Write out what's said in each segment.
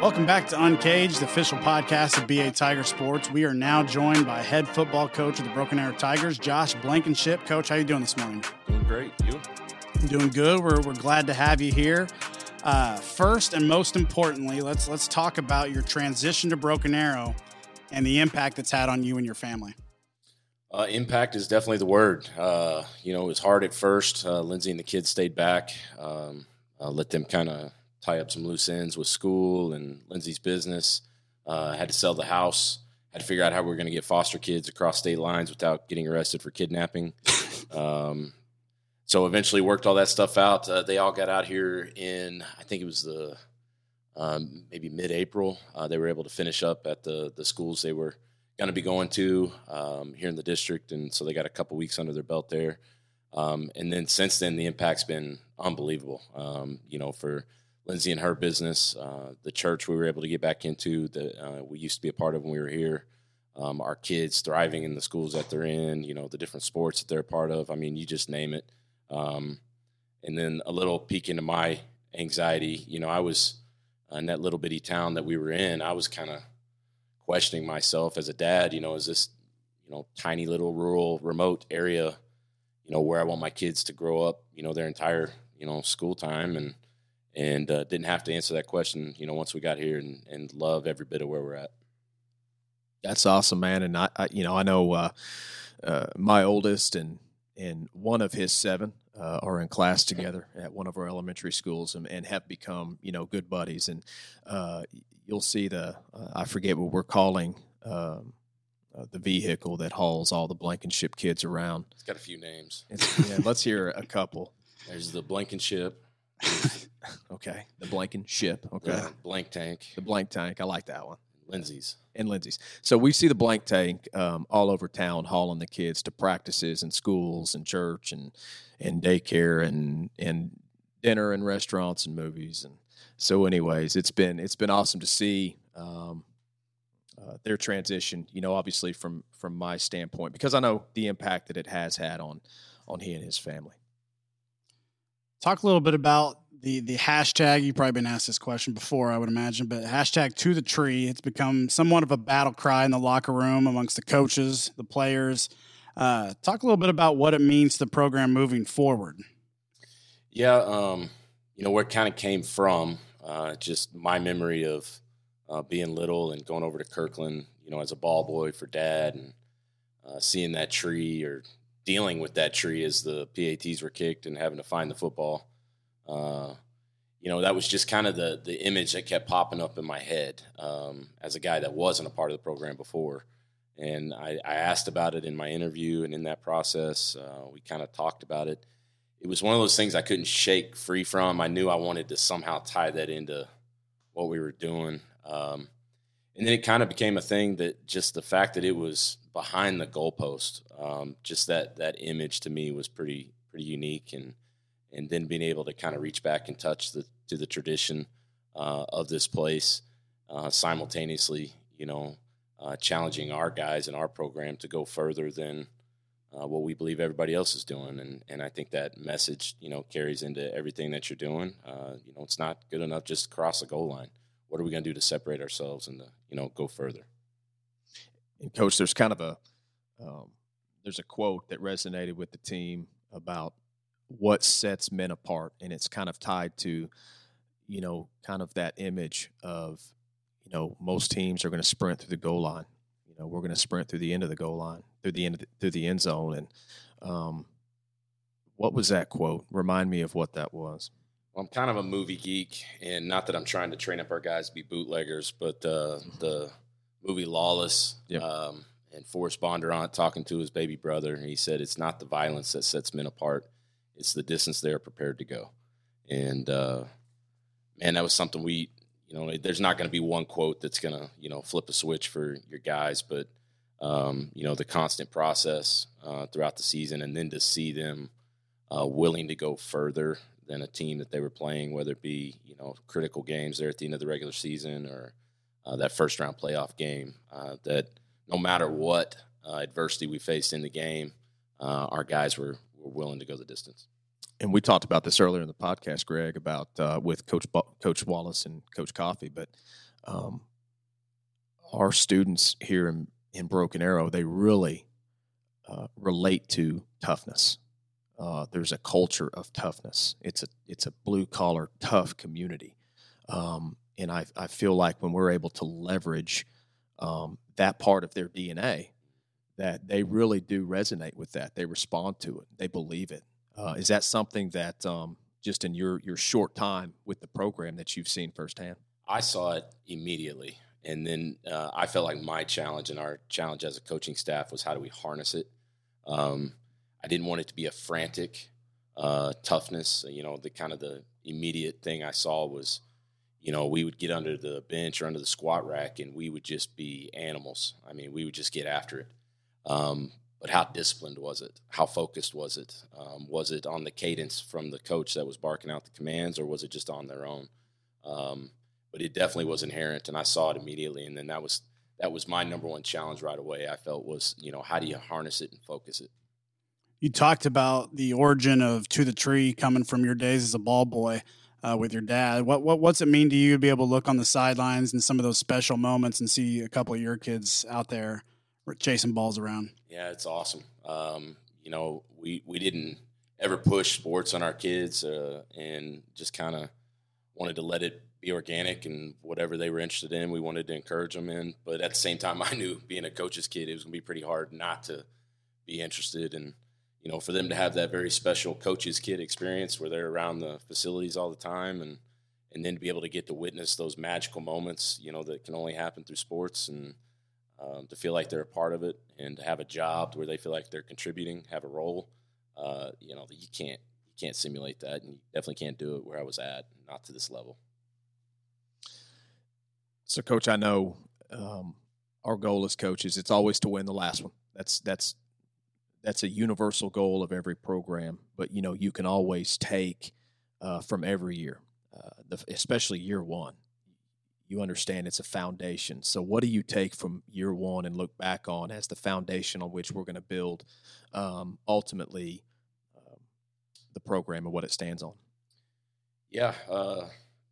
Welcome back to Uncaged, the official podcast of BA Tiger Sports. We are now joined by head football coach of the Broken Arrow Tigers, Josh Blankenship. Coach, how you doing this morning? Doing great. You? Doing good. We're, we're glad to have you here. Uh, first and most importantly, let's let's talk about your transition to Broken Arrow and the impact that's had on you and your family. Uh, impact is definitely the word. Uh, you know, it was hard at first. Uh, Lindsay and the kids stayed back. Um, let them kind of tie up some loose ends with school and Lindsay's business. Uh, had to sell the house. Had to figure out how we are going to get foster kids across state lines without getting arrested for kidnapping. um, so eventually worked all that stuff out. Uh, they all got out here in I think it was the um, maybe mid-April. Uh, they were able to finish up at the the schools they were going to be going to um, here in the district, and so they got a couple weeks under their belt there. Um, and then since then, the impact's been unbelievable. Um, you know, for Lindsay and her business, uh, the church we were able to get back into that uh, we used to be a part of when we were here. Um, our kids thriving in the schools that they're in, you know, the different sports that they're a part of. I mean, you just name it. Um, and then a little peek into my anxiety. You know, I was in that little bitty town that we were in. I was kind of questioning myself as a dad. You know, is this, you know, tiny little rural, remote area, you know, where I want my kids to grow up, you know, their entire, you know, school time and and uh, didn't have to answer that question, you know, once we got here and, and love every bit of where we're at. That's awesome, man. And I, I you know, I know uh, uh, my oldest and and one of his seven uh, are in class together at one of our elementary schools and, and have become, you know, good buddies. And uh, you'll see the uh, I forget what we're calling. Um, the vehicle that hauls all the Blankenship kids around. It's got a few names. yeah, let's hear a couple. There's the Blankenship. okay. The blanking ship. Okay. The blank tank. The blank tank. I like that one. Lindsay's. And Lindsay's. So we see the blank tank um, all over town hauling the kids to practices and schools and church and and daycare and and dinner and restaurants and movies and so anyways it's been it's been awesome to see um, uh, their transition you know obviously from from my standpoint because I know the impact that it has had on on he and his family Talk a little bit about the the hashtag. You've probably been asked this question before, I would imagine, but hashtag to the tree. It's become somewhat of a battle cry in the locker room amongst the coaches, the players. Uh, talk a little bit about what it means to the program moving forward. Yeah, um, you know where it kind of came from. Uh, just my memory of uh, being little and going over to Kirkland, you know, as a ball boy for dad, and uh, seeing that tree or dealing with that tree as the PATs were kicked and having to find the football. Uh, you know, that was just kind of the the image that kept popping up in my head um, as a guy that wasn't a part of the program before. And I, I asked about it in my interview, and in that process, uh, we kind of talked about it. It was one of those things I couldn't shake free from. I knew I wanted to somehow tie that into what we were doing. Um, and then it kind of became a thing that just the fact that it was behind the goalpost, um, just that that image to me was pretty pretty unique, and and then being able to kind of reach back and touch the to the tradition uh, of this place uh, simultaneously, you know, uh, challenging our guys and our program to go further than uh, what we believe everybody else is doing, and and I think that message, you know, carries into everything that you're doing. Uh, you know, it's not good enough just to cross the goal line. What are we going to do to separate ourselves and to, you know go further? And coach, there's kind of a um, there's a quote that resonated with the team about what sets men apart, and it's kind of tied to you know kind of that image of you know most teams are going to sprint through the goal line. You know we're going to sprint through the end of the goal line, through the end the, through the end zone, and um, what was that quote? Remind me of what that was. Well, I'm kind of a movie geek, and not that I'm trying to train up our guys to be bootleggers, but uh, the movie Lawless. Yep. Um, and Forrest Bondurant talking to his baby brother, and he said, "It's not the violence that sets men apart; it's the distance they are prepared to go." And uh, man, that was something we, you know, there's not going to be one quote that's going to, you know, flip a switch for your guys, but um, you know, the constant process uh, throughout the season, and then to see them uh, willing to go further than a team that they were playing, whether it be you know critical games there at the end of the regular season or uh, that first round playoff game. Uh, that no matter what uh, adversity we faced in the game, uh, our guys were, were willing to go the distance. And we talked about this earlier in the podcast, Greg, about uh, with Coach Coach Wallace and Coach Coffee. But um, our students here in, in Broken Arrow, they really relate to toughness. Uh, there's a culture of toughness. It's a it's a blue collar tough community, um, and I I feel like when we're able to leverage um, that part of their DNA, that they really do resonate with that. They respond to it. They believe it. Uh, is that something that um, just in your your short time with the program that you've seen firsthand? I saw it immediately, and then uh, I felt like my challenge and our challenge as a coaching staff was how do we harness it. Um, I didn't want it to be a frantic uh, toughness. You know, the kind of the immediate thing I saw was, you know, we would get under the bench or under the squat rack, and we would just be animals. I mean, we would just get after it. Um, but how disciplined was it? How focused was it? Um, was it on the cadence from the coach that was barking out the commands, or was it just on their own? Um, but it definitely was inherent, and I saw it immediately. And then that was that was my number one challenge right away. I felt was you know how do you harness it and focus it. You talked about the origin of To the Tree coming from your days as a ball boy uh, with your dad. What, what what's it mean to you to be able to look on the sidelines and some of those special moments and see a couple of your kids out there chasing balls around? Yeah, it's awesome. Um, you know, we we didn't ever push sports on our kids, uh, and just kind of wanted to let it be organic and whatever they were interested in, we wanted to encourage them in. But at the same time, I knew being a coach's kid, it was going to be pretty hard not to be interested and you know for them to have that very special coach's kid experience where they're around the facilities all the time and and then to be able to get to witness those magical moments you know that can only happen through sports and um, to feel like they're a part of it and to have a job where they feel like they're contributing, have a role. Uh, you know, you can't you can't simulate that, and you definitely can't do it where I was at, not to this level. So, coach, I know um, our goal as coaches it's always to win the last one. That's that's that's a universal goal of every program. But you know, you can always take uh, from every year, uh, the, especially year one you understand it's a foundation. So, what do you take from year one and look back on as the foundation on which we're going to build um, ultimately um, the program and what it stands on? Yeah, uh,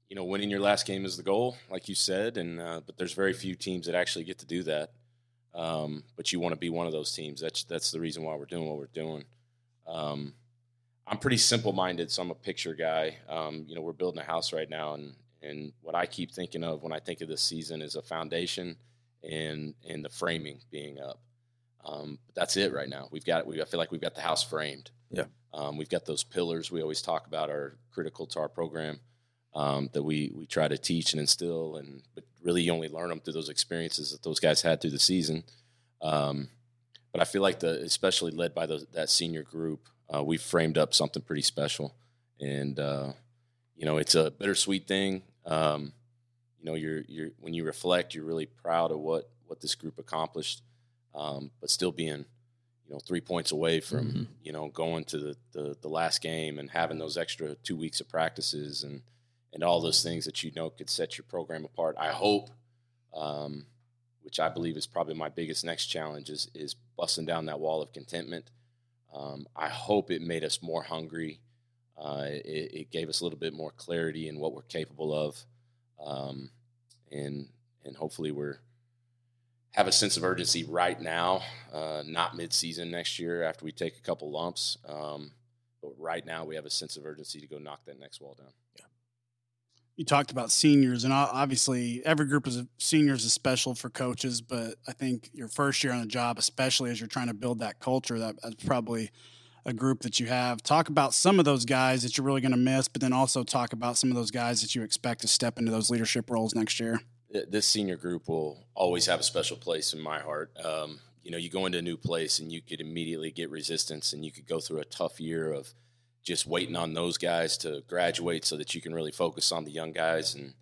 you know, winning your last game is the goal, like you said, and uh, but there's very few teams that actually get to do that. Um, but you want to be one of those teams. That's that's the reason why we're doing what we're doing. Um, I'm pretty simple minded, so I'm a picture guy. Um, you know, we're building a house right now, and and what I keep thinking of when I think of this season is a foundation and and the framing being up. Um, but that's it right now. We've got we I feel like we've got the house framed. Yeah. Um, we've got those pillars we always talk about are critical to our program um, that we we try to teach and instill, and but really you only learn them through those experiences that those guys had through the season. Um, but I feel like the especially led by those, that senior group, uh, we framed up something pretty special, and uh, you know, it's a bittersweet thing. Um, you know, you're you're when you reflect, you're really proud of what what this group accomplished, um, but still being, you know, three points away from mm-hmm. you know going to the, the, the last game and having those extra two weeks of practices and and all those things that you know could set your program apart. I hope, um, which I believe is probably my biggest next challenge is is busting down that wall of contentment. Um, I hope it made us more hungry uh, it, it, gave us a little bit more clarity in what we're capable of, um, and and hopefully we're have a sense of urgency right now, uh, not mid-season next year after we take a couple lumps. Um, but right now we have a sense of urgency to go knock that next wall down. Yeah. You talked about seniors, and obviously every group of seniors is special for coaches. But I think your first year on the job, especially as you're trying to build that culture, that, that's probably a group that you have. Talk about some of those guys that you're really going to miss, but then also talk about some of those guys that you expect to step into those leadership roles next year. This senior group will always have a special place in my heart. Um, you know, you go into a new place and you could immediately get resistance, and you could go through a tough year of just waiting on those guys to graduate so that you can really focus on the young guys. And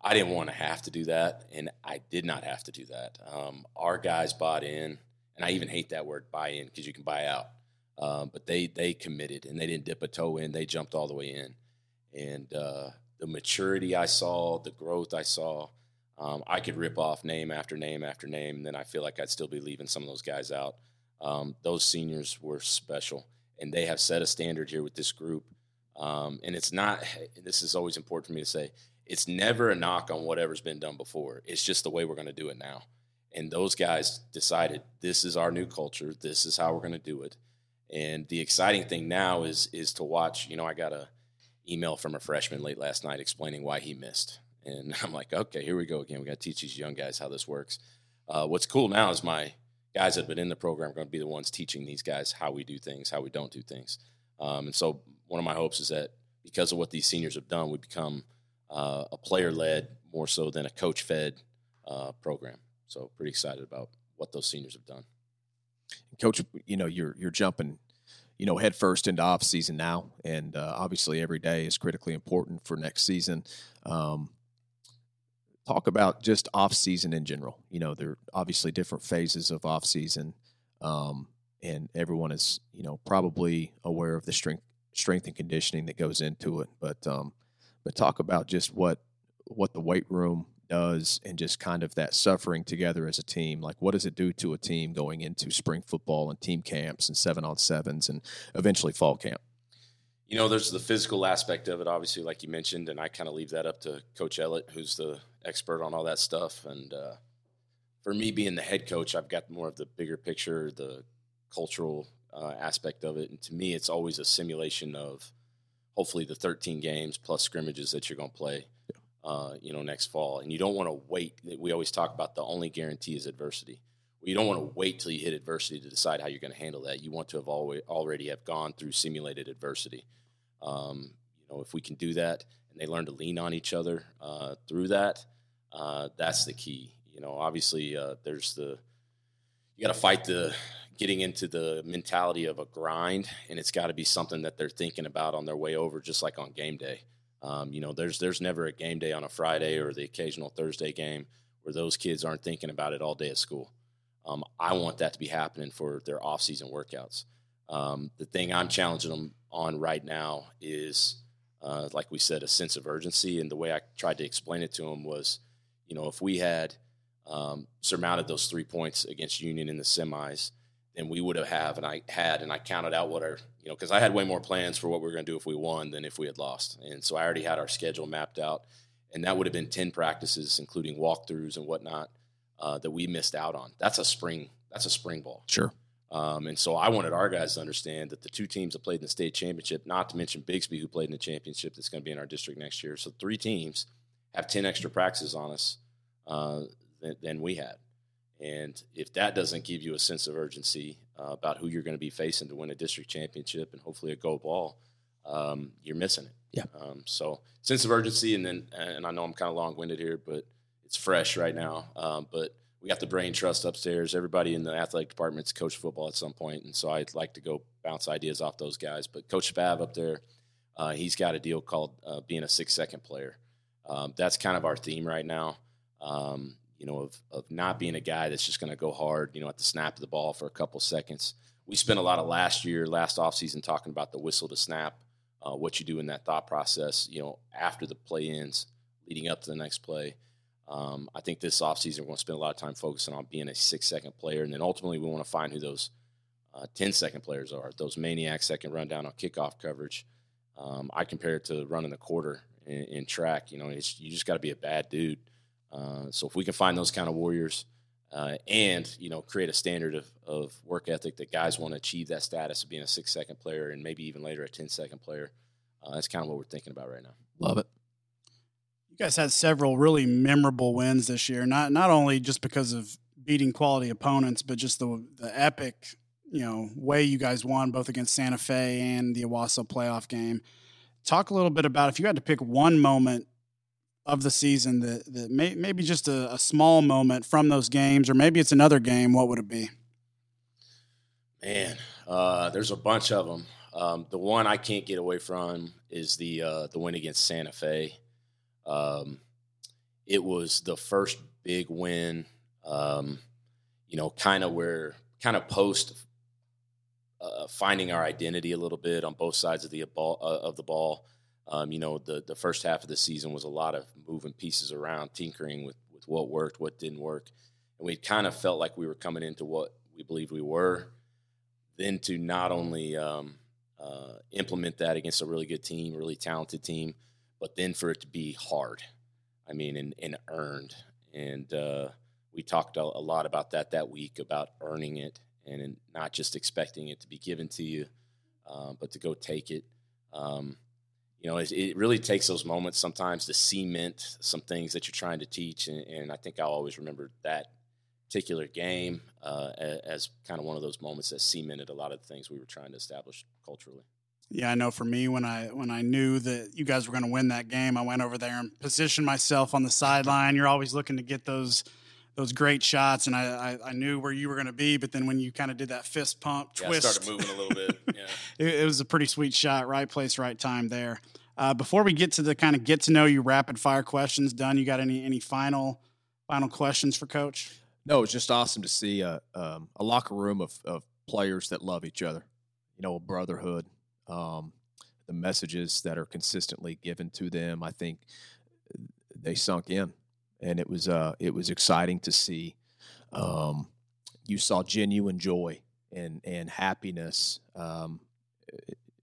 I didn't want to have to do that, and I did not have to do that. Um, our guys bought in, and I even hate that word buy in because you can buy out. Um, but they they committed and they didn't dip a toe in. They jumped all the way in, and uh, the maturity I saw, the growth I saw, um, I could rip off name after name after name, and then I feel like I'd still be leaving some of those guys out. Um, those seniors were special, and they have set a standard here with this group. Um, and it's not. This is always important for me to say. it's never a knock on whatever's been done before. It's just the way we're going to do it now. And those guys decided this is our new culture. This is how we're going to do it. And the exciting thing now is is to watch. You know, I got a email from a freshman late last night explaining why he missed, and I'm like, okay, here we go again. We got to teach these young guys how this works. Uh, what's cool now is my guys that have been in the program are going to be the ones teaching these guys how we do things, how we don't do things. Um, and so one of my hopes is that because of what these seniors have done, we become uh, a player led more so than a coach fed uh, program. So pretty excited about what those seniors have done. Coach, you know you're you're jumping, you know, headfirst into off season now, and uh, obviously every day is critically important for next season. Um, talk about just off season in general. You know, there are obviously different phases of off season, um, and everyone is you know probably aware of the strength strength and conditioning that goes into it. But um, but talk about just what what the weight room does and just kind of that suffering together as a team. Like, what does it do to a team going into spring football and team camps and seven on sevens and eventually fall camp? You know, there's the physical aspect of it, obviously, like you mentioned, and I kind of leave that up to Coach Ellett, who's the expert on all that stuff. And uh, for me, being the head coach, I've got more of the bigger picture, the cultural uh, aspect of it. And to me, it's always a simulation of hopefully the 13 games plus scrimmages that you're going to play uh, you know, next fall. And you don't want to wait. We always talk about the only guarantee is adversity. Well, you don't want to wait till you hit adversity to decide how you're going to handle that. You want to have always, already have gone through simulated adversity. Um, you know, if we can do that and they learn to lean on each other uh, through that, uh, that's the key. You know, obviously, uh, there's the you got to fight the getting into the mentality of a grind, and it's got to be something that they're thinking about on their way over, just like on game day. Um, you know, there's there's never a game day on a Friday or the occasional Thursday game where those kids aren't thinking about it all day at school. Um, I want that to be happening for their off-season workouts. Um, the thing I'm challenging them on right now is, uh, like we said, a sense of urgency. And the way I tried to explain it to them was, you know, if we had um, surmounted those three points against Union in the semis, then we would have have and I had and I counted out what our you know because I had way more plans for what we were going to do if we won than if we had lost. And so I already had our schedule mapped out and that would have been 10 practices including walkthroughs and whatnot uh, that we missed out on. That's a spring that's a spring ball. Sure um, and so I wanted our guys to understand that the two teams that played in the state championship not to mention Bixby who played in the championship that's going to be in our district next year so three teams have 10 extra practices on us uh, than, than we had and if that doesn't give you a sense of urgency uh, about who you're going to be facing to win a district championship and hopefully a gold ball, um, you're missing it. Yeah. Um, so sense of urgency, and then and I know I'm kind of long winded here, but it's fresh right now. Um, but we got the brain trust upstairs. Everybody in the athletic department's coached football at some point, and so I'd like to go bounce ideas off those guys. But Coach Spav up there, uh, he's got a deal called uh, being a six second player. Um, that's kind of our theme right now. Um, you know, of, of not being a guy that's just going to go hard, you know, at the snap of the ball for a couple seconds. We spent a lot of last year, last offseason talking about the whistle to snap, uh, what you do in that thought process, you know, after the play ends, leading up to the next play. Um, I think this offseason we're going to spend a lot of time focusing on being a six second player. And then ultimately we want to find who those uh, 10 second players are, those maniacs that can run down on kickoff coverage. Um, I compare it to running the quarter in, in track. You know, you just got to be a bad dude uh, so if we can find those kind of warriors uh, and you know create a standard of, of work ethic that guys want to achieve that status of being a six second player and maybe even later a 10 second player, uh, that's kind of what we're thinking about right now. Love it. Guys had several really memorable wins this year, not not only just because of beating quality opponents, but just the the epic you know way you guys won both against Santa Fe and the Owasso playoff game. Talk a little bit about if you had to pick one moment of the season that, that may, maybe just a, a, small moment from those games, or maybe it's another game, what would it be? Man, uh, there's a bunch of them. Um, the one I can't get away from is the uh, the win against Santa Fe. Um, it was the first big win, um, you know, kind of where kind of post uh, finding our identity a little bit on both sides of the ball uh, of the ball. Um, you know, the the first half of the season was a lot of moving pieces around, tinkering with with what worked, what didn't work, and we kind of felt like we were coming into what we believed we were. Then to not only um, uh, implement that against a really good team, really talented team, but then for it to be hard. I mean, and, and earned. And uh, we talked a, a, lot about that that week about earning it and not just expecting it to be given to you, uh, but to go take it. Um, you know, it, it, really takes those moments sometimes to cement some things that you're trying to teach. And, and I think I'll always remember that particular game uh, as kind of one of those moments that cemented a lot of the things we were trying to establish culturally. Yeah, I know. For me, when I when I knew that you guys were going to win that game, I went over there and positioned myself on the sideline. You're always looking to get those those great shots, and I I, I knew where you were going to be. But then when you kind of did that fist pump yeah, twist, started moving a little bit. Yeah, it, it, was a pretty sweet shot. Right place, right time there. Uh, before we get to the kind of get to know you rapid fire questions, Dunn. You got any any final final questions for Coach? No, it's just awesome to see a um, a locker room of, of players that love each other. You know, a brotherhood um, the messages that are consistently given to them, I think they sunk in, and it was uh, it was exciting to see. Um, you saw genuine joy and and happiness um,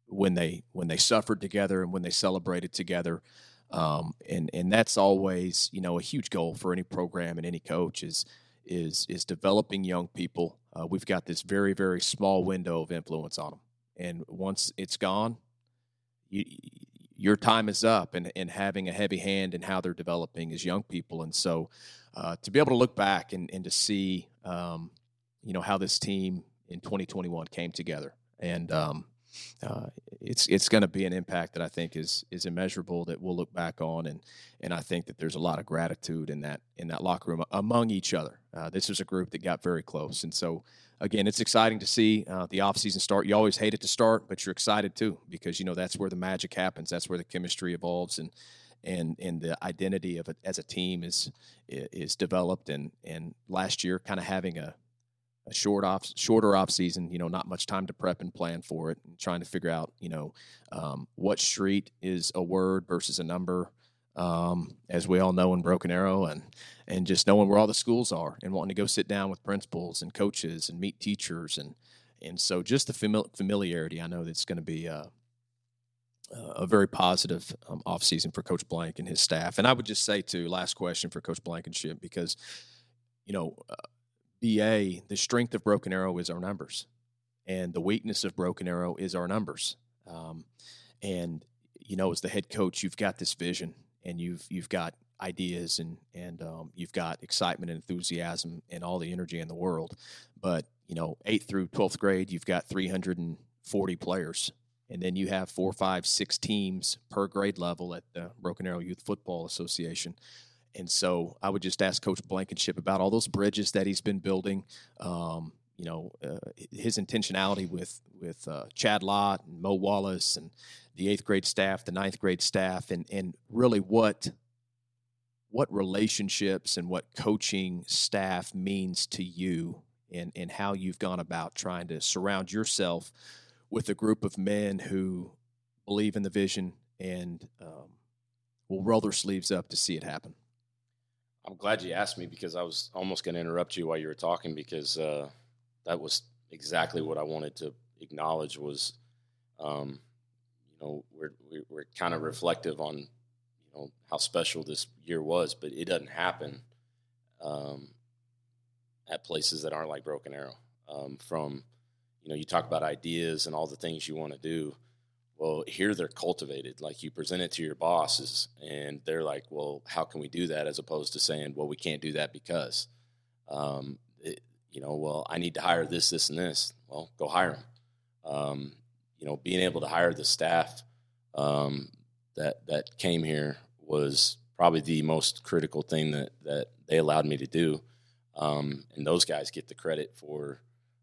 when they when they suffered together and when they celebrated together. Um, and and that's always you know a huge goal for any program and any coach is is is developing young people. Uh, we've got this very very small window of influence on them and once it's gone, you, your time is up and, and having a heavy hand in how they're developing as young people. And so uh, to be able to look back and, and to see, um, you know, how this team in 2021 came together and um, uh, it's it's going to be an impact that I think is is immeasurable that we'll look back on and and I think that there's a lot of gratitude in that in that locker room among each other. Uh, this was a group that got very close, and so again, it's exciting to see uh, the offseason start. You always hate it to start, but you're excited too because you know that's where the magic happens. That's where the chemistry evolves and and and the identity of it as a team is is developed. And and last year, kind of having a a short off shorter off season you know not much time to prep and plan for it and trying to figure out you know um, what street is a word versus a number um, as we all know in broken arrow and and just knowing where all the schools are and wanting to go sit down with principals and coaches and meet teachers and and so just the famili- familiarity i know that's going to be uh, a very positive um, off season for coach blank and his staff and i would just say to last question for coach blankenship because you know uh, BA, the strength of Broken Arrow is our numbers, and the weakness of Broken Arrow is our numbers. Um, and you know, as the head coach, you've got this vision, and you've you've got ideas, and and um, you've got excitement and enthusiasm and all the energy in the world. But you know, eighth through twelfth grade, you've got 340 players, and then you have four, five, six teams per grade level at the Broken Arrow Youth Football Association. And so I would just ask Coach Blankenship about all those bridges that he's been building. Um, you know, uh, his intentionality with with uh, Chad Lott and Mo Wallace and the eighth grade staff, the ninth grade staff, and and really what what relationships and what coaching staff means to you and and how you've gone about trying to surround yourself with a group of men who believe in the vision and um, will roll their sleeves up to see it happen. I'm glad you asked me because I was almost going to interrupt you while you were talking because uh, that was exactly what I wanted to acknowledge was, um, you know, we're we're kind of reflective on, you know, how special this year was, but it doesn't happen um, at places that aren't like Broken Arrow. Um, from, you know, you talk about ideas and all the things you want to do well, here they're cultivated. Like you present it to your bosses, and they're like, "Well, how can we do that?" As opposed to saying, "Well, we can't do that because, um, it, you know, well, I need to hire this, this, and this." Well, go hire them. Um, you know, being able to hire the staff um, that that came here was probably the most critical thing that that they allowed me to do, um, and those guys get the credit for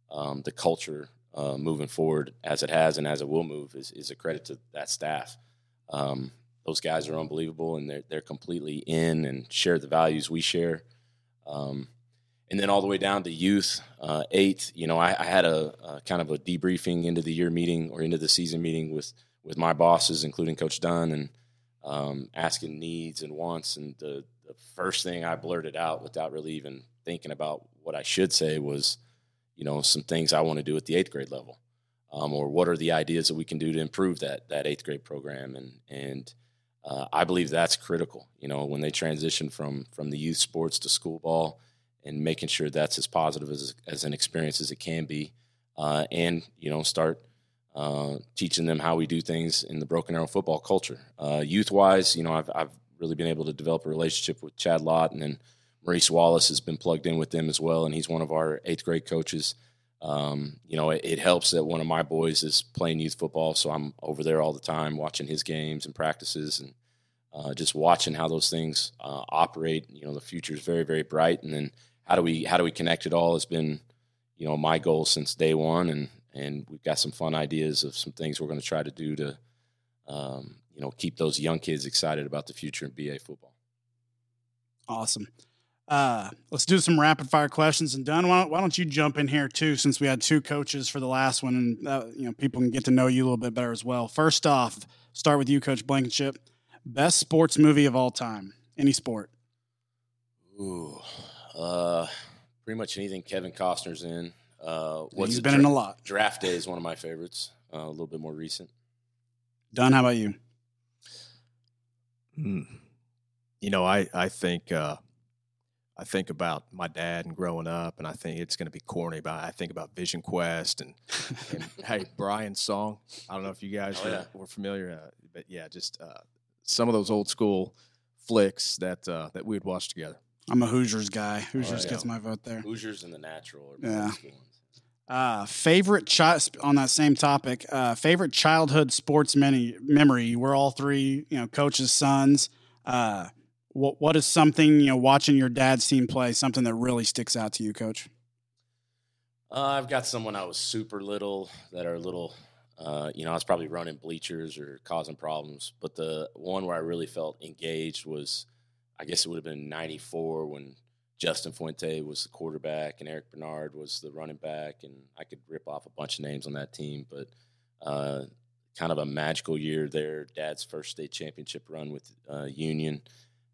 um, the culture uh, moving forward as it has and as it will move is, is a credit to that staff. Um, those guys are unbelievable and they're, they're completely in and share the values we share. Um, and then all the way down to youth, uh, eight, you know, I, I had a, a, kind of a debriefing into the year meeting or into the season meeting with, with my bosses, including Coach Dunn, and um, asking needs and wants. And the, the first thing I blurted out without really even thinking about what I should say was, you know, some things I want to do at the eighth grade level, um, or what are the ideas that we can do to improve that that eighth grade program, and and uh, I believe that's critical. You know, when they transition from from the youth sports to school ball, and making sure that's as positive as as an experience as it can be, uh, and you know, start uh, teaching them how we do things in the Broken Arrow football culture. Uh, youth wise, you know, I've I've really been able to develop a relationship with Chad Lott, and then Maurice Wallace has been plugged in with them as well, and he's one of our eighth grade coaches. Um, you know, it, it, helps that one of my boys is playing youth football, so I'm over there all the time watching his games and practices, and uh, just watching how those things uh, operate. You know, the future is very, very bright, and then how do we how do we connect it all has been, you know, my goal since day one, and and we've got some fun ideas of some things we're going to try to do to, um, you know, keep those young kids excited about the future in BA football. Awesome. Uh, let's do some rapid fire questions. And Dunn, why don't, why don't, you jump in here too, since we had two coaches for the last one, and uh, you know people can get to know you a little bit better as well. First off, start with you, Coach Blankenship. Best sports movie of all time, any sport. Ooh, uh, pretty much anything Kevin Costner's in. Uh, He's been dra- in a lot. Draft Day is one of my favorites. Uh, a little bit more recent. Dunn, how about you? Hmm. You know, I I think uh, I think about my dad and growing up, and I think it's going to be corny, but I think about Vision Quest and, and hey, Brian's song. I don't know if you guys oh, yeah. were, familiar, uh, but yeah, just uh, some of those old school flicks that uh, that we would watch together. I'm a Hoosiers guy. Hoosiers yeah. gets my vote there. Hoosiers and the Natural. yeah. Uh, favorite child on that same topic. Uh, favorite childhood sports many, memory. We're all three, you know, coaches' sons. Uh, what what is something you know watching your dad's team play something that really sticks out to you, Coach? Uh, I've got someone I was super little that are little. Uh, you know, I was probably running bleachers or causing problems. But the one where I really felt engaged was, I guess it would have been '94 when Justin Fuente was the quarterback and Eric Bernard was the running back, and I could rip off a bunch of names on that team. But uh, kind of a magical year there. Dad's first state championship run with uh, Union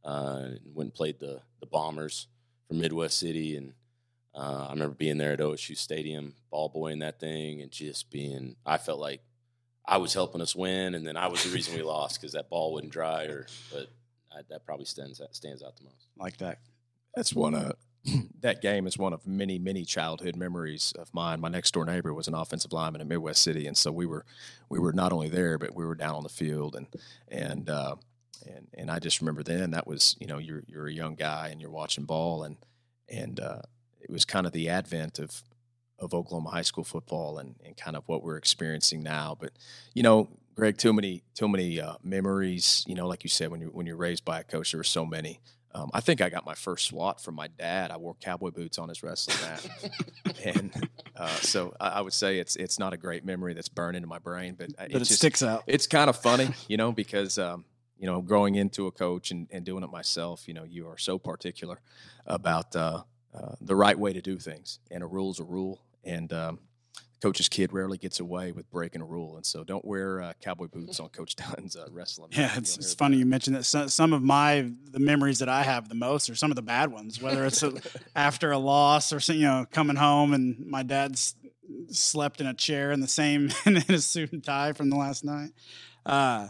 uh, went and played the the Bombers from Midwest City, and uh, I remember being there at OSU Stadium, ball boy in that thing, and just being. I felt like I was helping us win, and then I was the reason we lost because that ball wouldn't dry. Or, but I, that probably stands stands out the most. Like that. That's one of that game is one of many many childhood memories of mine. My next door neighbor was an offensive lineman in Midwest City, and so we were we were not only there, but we were down on the field, and and uh, and and I just remember then that was you know you're you're a young guy and you're watching ball and and uh, it was kind of the advent of of Oklahoma high school football and, and kind of what we're experiencing now. But you know, Greg, too many too many uh, memories. You know, like you said, when you when you're raised by a coach, there were so many. Um, I think I got my first SWAT from my dad. I wore cowboy boots on his wrestling mat, and uh, so I, I, would say it's it's not a great memory that's burned into my brain, but, uh, but it, it just, sticks out. It's kind of funny, you know, because um, you know, growing into a coach and, and doing it myself, you know, you are so particular about uh, uh, the right way to do things, and a rule's a rule. And um, coach's kid rarely gets away with breaking a rule, and so don't wear uh, cowboy boots on Coach Dunn's uh, wrestling. Yeah, it's, it's funny you mentioned that. Some, some, of my the memories that I have the most are some of the bad ones, whether it's a, after a loss or you know coming home and my dad's slept in a chair in the same in a suit and tie from the last night. Uh,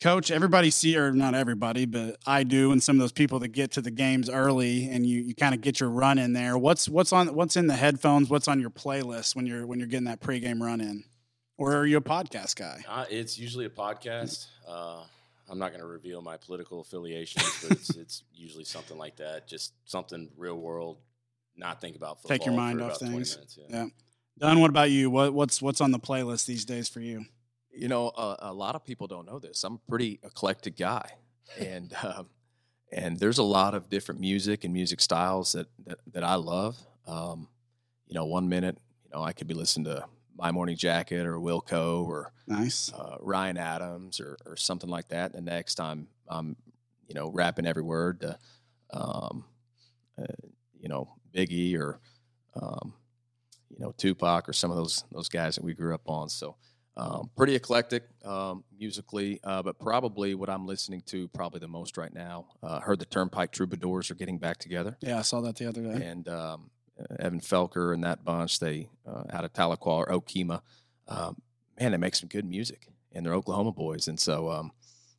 Coach, everybody see or not everybody, but I do, and some of those people that get to the games early and you, you kind of get your run in there. What's what's on what's in the headphones? What's on your playlist when you're when you're getting that pregame run in? Or are you a podcast guy? Uh, it's usually a podcast. Uh, I'm not going to reveal my political affiliations, but it's, it's usually something like that. Just something real world. Not think about football. Take your mind off things. Minutes, yeah. yeah. Dunn, what about you? What what's what's on the playlist these days for you? You know, a, a, lot of people don't know this. I'm a pretty eclectic guy, and um, and there's a lot of different music and music styles that that, that I love. Um, you know, one minute, you know, I could be listening to My Morning Jacket or Wilco or nice uh, Ryan Adams or, or something like that. And the next time I'm, you know, rapping every word to, um, uh, you know, Biggie or, um, you know, Tupac or some of those those guys that we grew up on. So um, pretty eclectic um, musically, uh, but probably what I'm listening to probably the most right now. Uh, heard the Turnpike Troubadours are getting back together. Yeah, I saw that the other day. And um, Evan Felker and that bunch, they uh, out of Tahlequah or Okemah, um, man, they make some good music, and they're Oklahoma boys. And so um,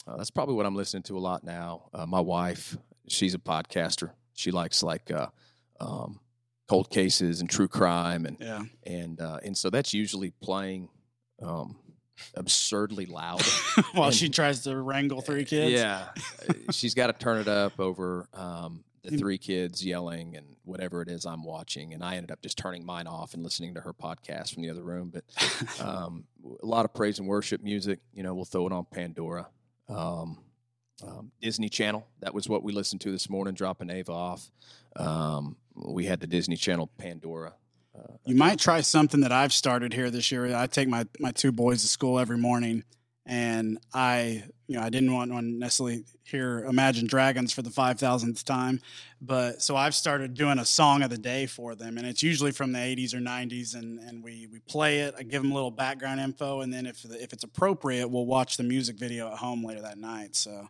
Uh, that's probably what I'm listening to a lot now. Uh, my wife, she's a podcaster. She likes like uh, um, cold cases and true crime, and Yeah. and uh, and so that's usually playing um, absurdly loud. While And- she tries to wrangle three kids. Yeah, she's got to turn it up over um, the three kids yelling and whatever it is I'm watching. And I ended up just turning mine off and listening to her podcast from the other room. But um, a lot of praise and worship music. You know, we'll throw it on Pandora. Um, um, Disney Channel. That was what we listened to this morning, dropping Ava off. Um, we had the Disney Channel Pandora. You might try something that I've started here this year. I take my, my two boys to school every morning, and I, you know, I didn't want to necessarily hear Imagine Dragons for the five thousandth time, but so I've started doing a song of the day for them, and it's usually from the '80s or '90s, and and we we play it. I give them a little background info, and then if if it's appropriate, we'll watch the music video at home later that night. So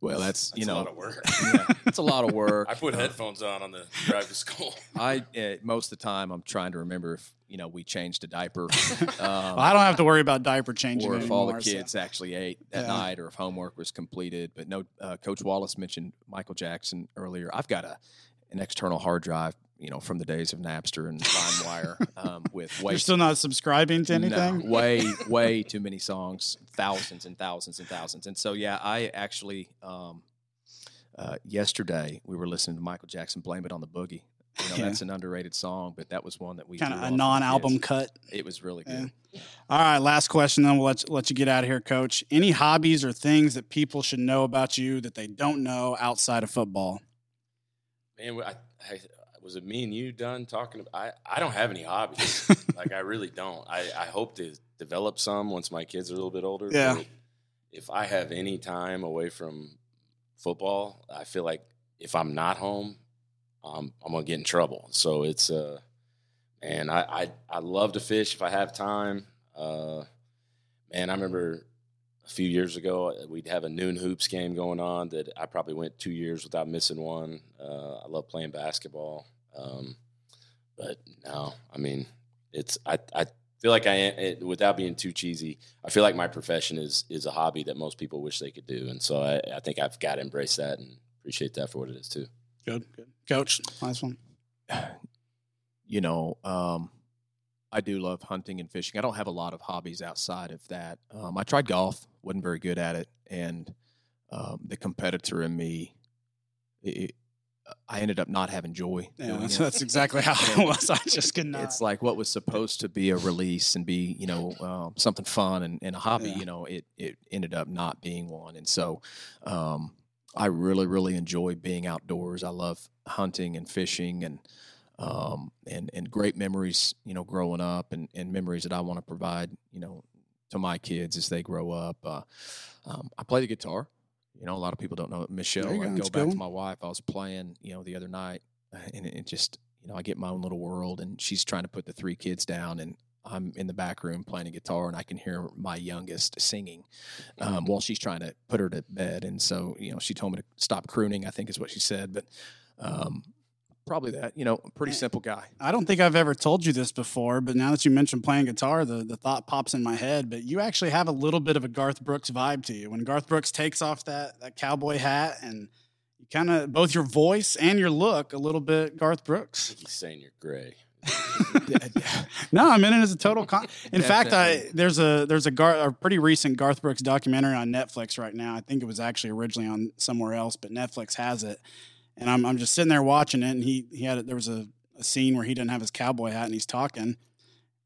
Well, that's, That's you a know, lot of work. yeah, it's a lot of work. I put Uh, headphones on on the drive to school. I uh, most of the time I'm trying to remember if you know we changed a diaper, um, well, I don't have to worry about diaper changing or if all the anymore, so- kids actually ate that Yeah. night, or if homework was completed. But no, uh, Coach Wallace mentioned Michael Jackson earlier. I've got a an external hard drive, you know, from the days of Napster and LimeWire, um, with way You're still not subscribing to no, anything. way way too many songs, thousands and thousands and thousands. And so yeah, I actually um, uh, yesterday we were listening to Michael Jackson "Blame It on the Boogie." You know, Yeah. that's an underrated song, but that was one that we Kind of a on for the non-album kids. cut. It was really Yeah. good. All right, last question, then we'll let you, let you get out of here, Coach. Any hobbies or things that people should know about you that they don't know outside of football? Man, I, I, was it me and you Dunn talking? About, I I don't have any hobbies. like I really don't. I I hope to develop some once my kids are a little bit older. Yeah. but If I have any time away from football, I feel like if I'm not home, um, I'm gonna get in trouble. So it's uh, man, I I I love to fish if I have time. Uh, man, I remember a few years ago uh, we'd have a noon hoops game going on that I probably went two years without missing one. Uh, I love playing basketball, um, but no, I mean it's I I feel like I it, without being too cheesy, I feel like my profession is is a hobby that most people wish they could do, and so I, I think I've got to embrace that and appreciate that for what it is too. Good, good. Coach, last one. you know, um, I do love hunting and fishing. I don't have a lot of hobbies outside of that. Um, I tried golf, wasn't very good at it, and um, the competitor in me, it, I ended up not having joy. Yeah, that's, that's exactly how it was. I just could not. It's like what was supposed to be a release and be, you know, um, something fun and, and a hobby. Yeah. You know, it it ended up not being one, and so um, I really really enjoy being outdoors. I love hunting and fishing and um, and and great memories. You know, growing up and, and memories that I want to provide. You know, to my kids as they grow up. Uh, um, I play the guitar. You know, a lot of people don't know it. Michelle. I go. back to my wife. I was playing, you know, the other night, uh, and it, it just, you know, I get my own little world, and she's trying to put the three kids down, and I'm in the back room playing a guitar, and I can hear my youngest singing um, while she's trying to put her to bed. And so, you know, she told me to stop crooning. I think is what she said, but um, probably that. You know, pretty eh, simple guy. I don't think I've ever told you this before, but now that you mentioned playing guitar, the, the thought pops in my head. But you actually have a little bit of a Garth Brooks vibe to you. When Garth Brooks takes off that, that cowboy hat and you kind of both your voice and your look a little bit Garth Brooks. think he's saying you're gray. no, I'm in it as a total con. In fact, I there's a there's a, Gar, a pretty recent Garth Brooks documentary on Netflix right now. I think it was actually originally on somewhere else, but Netflix has it. And I'm I'm just sitting there watching it, and he he had there was a, a scene where he didn't have his cowboy hat and he's talking,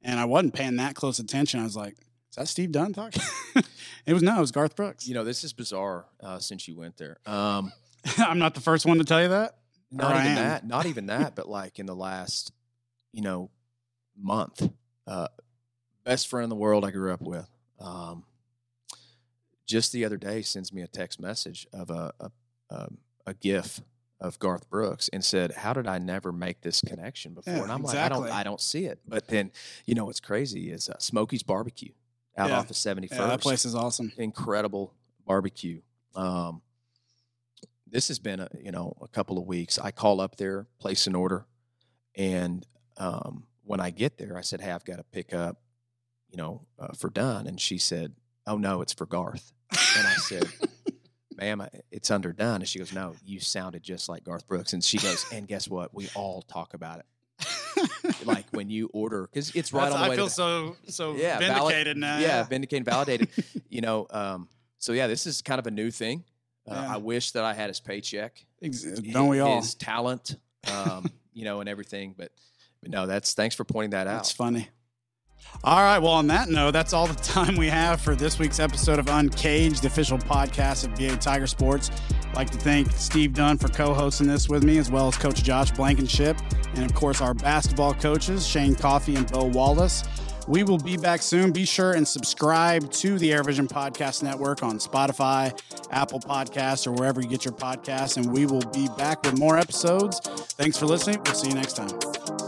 and I wasn't paying that close attention. I was like, "Is that Steve Dunn talking?" it was no, it was Garth Brooks. You know, this is bizarre uh, since you went there. Um, I'm not the first one to tell you that. not even that not even that but like in the last you know month uh best friend in the world i grew up with um just the other day sends me a text message of a a, a, a gif of garth brooks and said how did i never make this connection before Yeah, and i'm exactly. like i don't i don't see it but then you know what's crazy is uh, smokey's barbecue out Yeah. off of 71st Yeah, that place is awesome. incredible barbecue. Um, this has been a you know a couple of weeks. I call up there, place an order, and um, when I get there, I said, "Hey, I've got to pick up, you know, uh, for Dunn," and she said, "Oh no, it's for Garth." And I said, ma'am, it's underdone. And she goes, no, you sounded just like Garth Brooks. And she goes, and guess what? We all talk about it. like when you order, because it's right That's- on the way I feel to so so Yeah, valid- vindicated now. yeah, vindicated, validated. you know, um, so yeah, this is kind of a new thing. Uh, Yeah. I wish that I had his paycheck. Ex- Don't we all? His talent, um, you know, and everything. But, but no, that's thanks for pointing that out. That's funny. All right. Well, on that note, that's all the time we have for this week's episode of Uncaged, the official podcast of VA Tiger Sports. I'd like to thank Steve Dunn for co hosting this with me, as well as Coach Josh Blankenship, and of course, our basketball coaches, Shane Coffey and Bo Wallace. We will be back soon. Be sure and subscribe to the AirVision Podcast Network on Spotify, Apple Podcasts, or wherever you get your podcasts. And we will be back with more episodes. Thanks for listening. We'll see you next time.